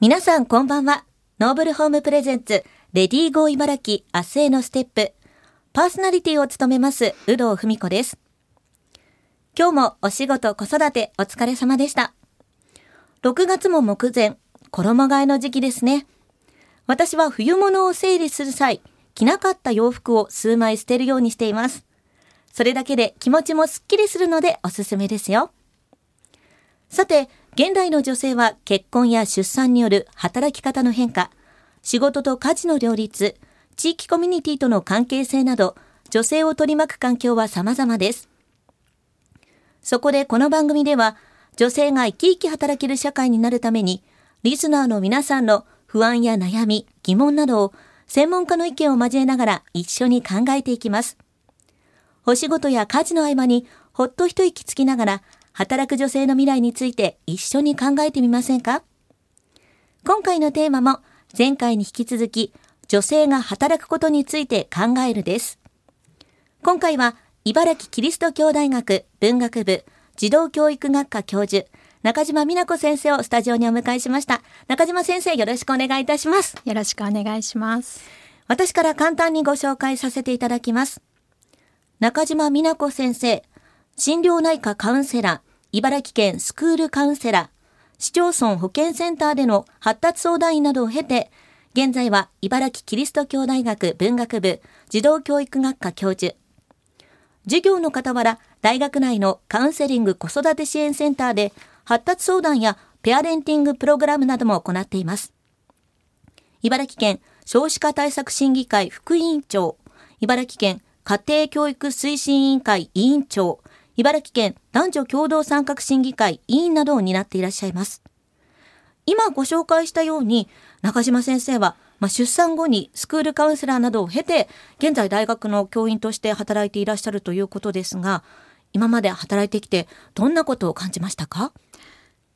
皆さんこんばんは。ノーブルホームプレゼンツ、レディーゴー茨城明日へのステップ。パーソナリティを務めます、有働文子です。今日もお仕事子育てお疲れ様でした。6月も目前、衣替えの時期ですね。私は冬物を整理する際、着なかった洋服を数枚捨てるようにしています。それだけで気持ちもスッキリするのでおすすめですよ。さて、現代の女性は結婚や出産による働き方の変化、仕事と家事の両立、地域コミュニティとの関係性など、女性を取り巻く環境は様々です。そこでこの番組では、女性が生き生き働ける社会になるために、リスナーの皆さんの不安や悩み、疑問などを専門家の意見を交えながら一緒に考えていきます。お仕事や家事の合間にほっと一息つきながら働く女性の未来について一緒に考えてみませんか？今回のテーマも前回に引き続き女性が働くことについて考えるです。今回は茨城キリスト教大学文学部児童教育学科教授中島美奈子先生をスタジオにお迎えしました。中島先生よろしくお願いいたします。よろしくお願いします。私から簡単にご紹介させていただきます。中島美奈子先生、心療内科カウンセラー、茨城県スクールカウンセラー、市町村保健センターでの発達相談員などを経て、現在は茨城キリスト教大学文学部児童教育学科教授。授業の傍ら、大学内のカウンセリング子育て支援センターで発達相談やペアレンティングプログラムなども行っています。茨城県少子化対策審議会副委員長、茨城県家庭教育推進委員会委員長、茨城県男女共同参画審議会委員などを担っていらっしゃいます。今ご紹介したように、中島先生は、まあ、出産後にスクールカウンセラーなどを経て、現在大学の教員として働いていらっしゃるということですが、今まで働いてきて、どんなことを感じましたか？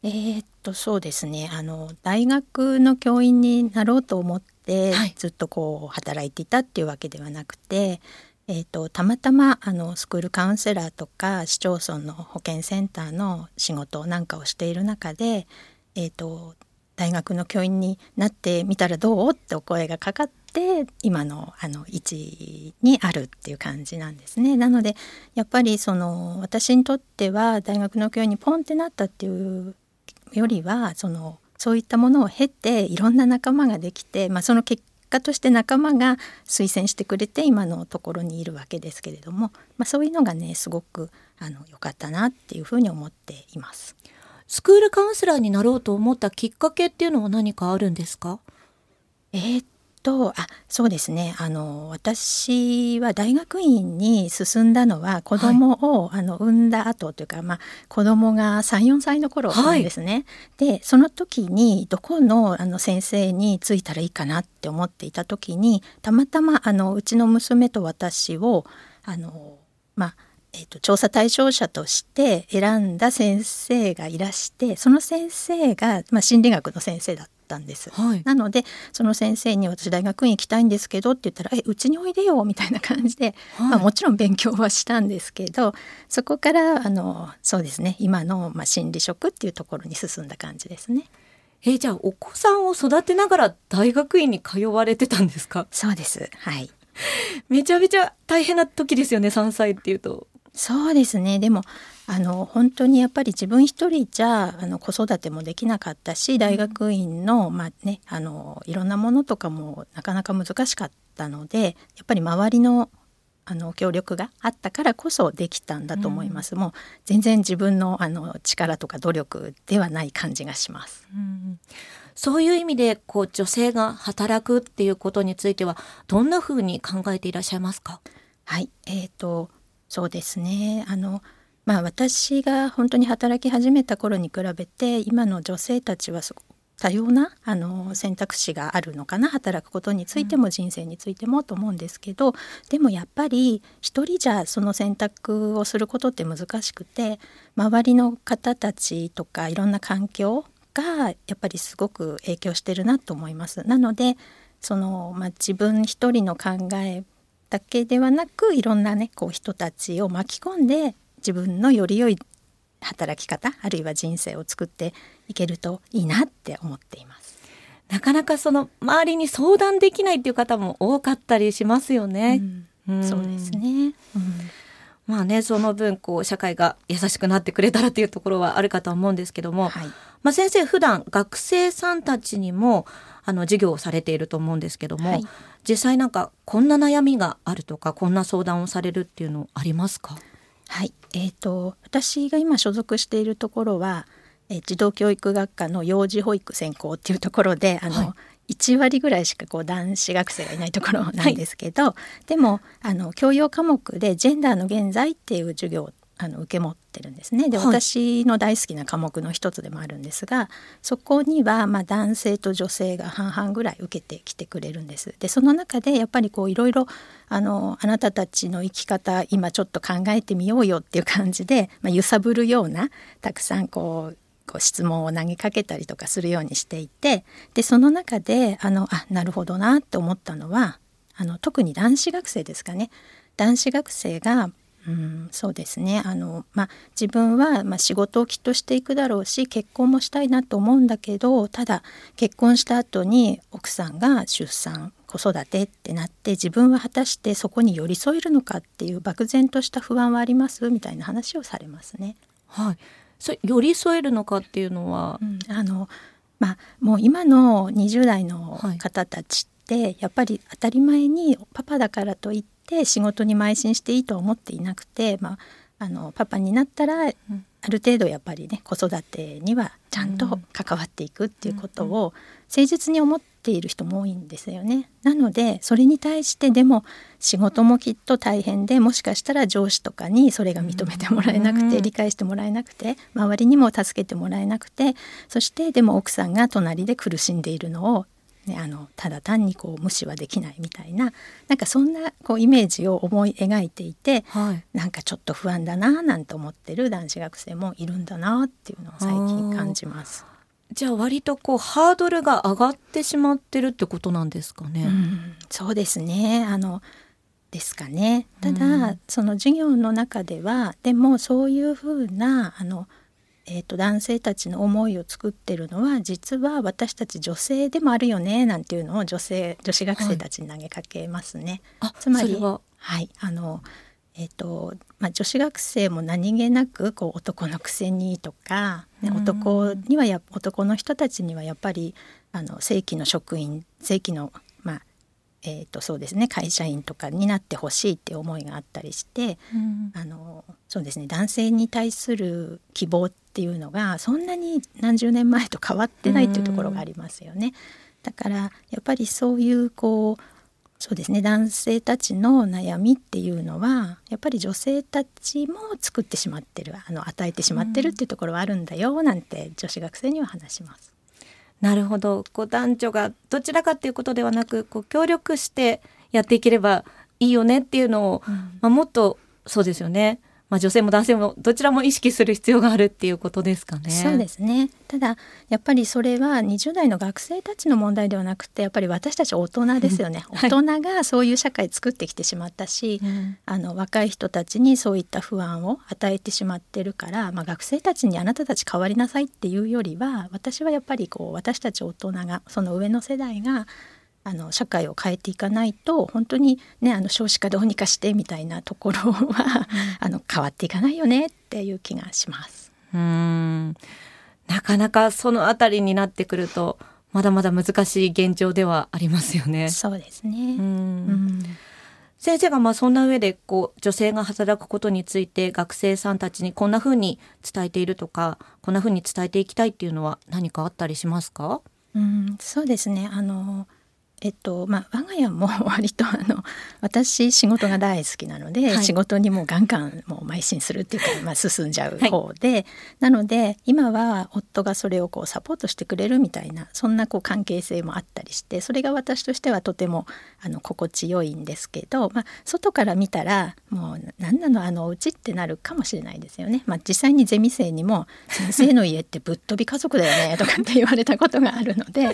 えー、っとそうですね。あの大学の教員になろうと思って、はい、ずっとこう働いていたっていうわけではなくてえーと、たまたまあのスクールカウンセラーとか市町村の保健センターの仕事なんかをしている中で、えーと、大学の教員になってみたらどうってお声がかかって今のあの位置にあるっていう感じなんですね。なのでやっぱりその私にとっては大学の教員にポンってなったっていうよりはそのそういったものを経ていろんな仲間ができて、まあ、その結果果として仲間が推薦してくれて今のところにいるわけですけれども、まあ、そういうのがねすごくあの良かったなっていうふうに思っています。スクールカウンセラーになろうと思ったきっかけっていうのは何かあるんですか？えー、とあそうですね。あの私は大学院に進んだのは子供を、はい、あの産んだ後というか、まあ、子供が34歳の頃なんですね。はい、でその時にどこのあの先生に就いたらいいかなって思っていた時にたまたまあのうちの娘と私をあのまあえーと、調査対象者として選んだ先生がいらしてその先生が、まあ、心理学の先生だったんです、はい、なのでその先生に私大学院行きたいんですけどって言ったら「えうちにおいでよ」みたいな感じで、はい、まあ、もちろん勉強はしたんですけどそこからあのそうですね今の、まあ、心理職っていうところに進んだ感じですね。えじゃあお子さんを育てながら大学院に通われてたんですか？そうです。はい。めちゃめちゃ大変な時ですよね3歳っていうと。そうですね。でもあの本当にやっぱり自分一人じゃあの子育てもできなかったし大学院の,、まあね、あのいろんなものとかもなかなか難しかったのでやっぱり周りのあの協力があったからこそできたんだと思います。うん、もう全然自分のあの力とか努力ではない感じがします。うん、そういう意味でこう女性が働くっていうことについてはどんなふうに考えていらっしゃいますか？はい、えーとそうですねあのまあ私が本当に働き始めた頃に比べて今の女性たちは多様なあの選択肢があるのかな働くことについても人生についてもと思うんですけど、うん、でもやっぱり一人じゃその選択をすることって難しくて周りの方たちとかいろんな環境がやっぱりすごく影響してるなと思います。なのでその、まあ、自分一人の考えだけではなくいろんなねこう人たちを巻き込んで自分のより良い働き方あるいは人生を作っていけるといいなって思っています。なかなかその周りに相談できないっていう方も多かったりしますよね。うん、そうですね。うん。まあね、その分、こう、社会が優しくなってくれたらっていうところはあるかと思うんですけども、はい、まあ先生、普段学生さんたちにも、あの、授業をされていると思うんですけども、はい、実際なんか、こんな悩みがあるとか、こんな相談をされるっていうのありますか？はい、えっ、ー、と、私が今所属しているところは、え児童教育学科の幼児保育専攻っていうところであの、はい、1割ぐらいしかこう男子学生がいないところなんですけど、はい、でもあの教養科目でジェンダーの現在っていう授業をあの受け持ってるんですね。で、はい、私の大好きな科目の一つでもあるんですがそこにはまあ男性と女性が半々ぐらい受けてきてくれるんです。でその中でやっぱりこういろいろあのあなたたちの生き方今ちょっと考えてみようよっていう感じで、まあ、揺さぶるようなたくさんこうこう質問を投げかけたりとかするようにしていてでその中であのあなるほどなって思ったのはあの特に男子学生ですかね。男子学生がうん、そうですね。あの、まあ、自分は、まあ、仕事をきっとしていくだろうし結婚もしたいなと思うんだけどただ結婚した後に奥さんが出産子育てってなって自分は果たしてそこに寄り添えるのかっていう漠然とした不安はあります？みたいな話をされますね。はい、それ寄り添えるのかっていうのは、うん、あのまあもう今の20代の方たちって、はい、やっぱり当たり前にパパだからといって仕事に邁進していいとは思っていなくて、まあ、あのパパになったら、うん。ある程度やっぱりね子育てにはちゃんと関わっていくっていうことを誠実に思っている人も多いんですよね。なのでそれに対してでも仕事もきっと大変でもしかしたら上司とかにそれが認めてもらえなくて理解してもらえなくて周りにも助けてもらえなくてそしてでも奥さんが隣で苦しんでいるのをね、あのただ単にこう無視はできないみたいななんかそんなこうイメージを思い描いていて、はい、なんかちょっと不安だななんて思ってる男子学生もいるんだなっていうのを最近感じます。じゃあ割とこうハードルが上がってしまってるってことなんですかね？うん、そうですねあのですかねただ、うん、その授業の中ではでもそういうふうなあのえーと、男性たちの思いを作ってるのは実は私たち女性でもあるよねなんていうのを女性女子学生たちに投げかけますね。はい、つまりはいあのえーとまあ、女子学生も何気なくこう男のくせにとか、ね、男にはや男の人たちにはやっぱりあの正規の職員正規のえーとそうですね、会社員とかになってほしいって思いがあったりして、うん、あのそうですね男性に対する希望っていうのがそんなに何十年前と変わってないっていうところがありますよね。だからやっぱりそういうこうそうですね男性たちの悩みっていうのはやっぱり女性たちも作ってしまってるあの与えてしまってるっていうところはあるんだよなんて女子学生には話します。なるほど。こう男女がどちらかっていうことではなくこう協力してやっていければいいよねっていうのを、うん、まあ、もっとそうですよねまあ、女性も男性もどちらも意識する必要があるっていうことですかね。そうですね。ただやっぱりそれは20代の学生たちの問題ではなくてやっぱり私たち大人ですよね、大人がそういう社会作ってきてしまったし、うん、あの若い人たちにそういった不安を与えてしまってるから、まあ、学生たちにあなたたち変わりなさいっていうよりは私はやっぱりこう私たち大人がその上の世代があの社会を変えていかないと本当にねあの少子化どうにかしてみたいなところは、うん、あの変わっていかないよねっていう気がします。うん。なかなかそのあたりになってくるとまだまだ難しい現状ではありますよね。そうですね。うん。先生がまあそんな上でこう女性が働くことについて学生さんたちにこんな風に伝えているとかこんな風に伝えていきたいっていうのは何かあったりしますか？うん。そうですね。あのえっとまあ、我が家も 割とあの私仕事が大好きなので、はい、仕事にもうガンガンもう邁進するっていうか、まあ、進んじゃう方で、はい、なので今は夫がそれをこうサポートしてくれるみたいなそんなこう関係性もあったりしてそれが私としてはとてもあの心地よいんですけど、まあ、外から見たらもう何なのあのお家ってなるかもしれないですよね。まあ、実際にゼミ生にも「先生の家ってぶっ飛び家族だよね」とかって言われたことがあるので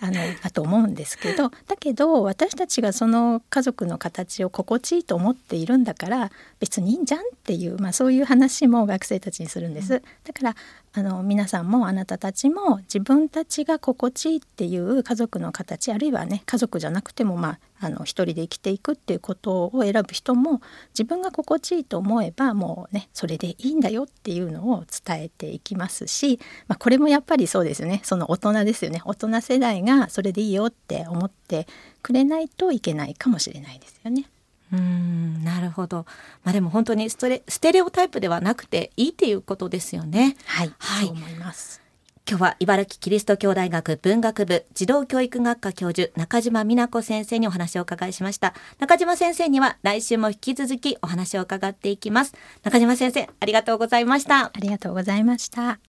あのだと思うんですけどだけど私たちがその家族の形を心地いいと思っているんだから別にいいんじゃんっていう、まあ、そういう話も学生たちにするんです。だからあの皆さんもあなたたちも自分たちが心地いいっていう家族の形あるいはね家族じゃなくてもまああの一人で生きていくっていうことを選ぶ人も自分が心地いいと思えばもうねそれでいいんだよっていうのを伝えていきますし、まあ、これもやっぱりそうですよねその大人ですよね大人世代がそれでいいよって思ってくれないといけないかもしれないですよね。うんなるほど。まあでも本当にストレステレオタイプではなくていいっていうことですよね。はい、はい、そう思います。今日は茨城キリスト教大学文学部児童教育学科教授中島美奈子先生にお話を伺いしました中島先生には来週も引き続きお話を伺っていきます中島先生ありがとうございましたありがとうございました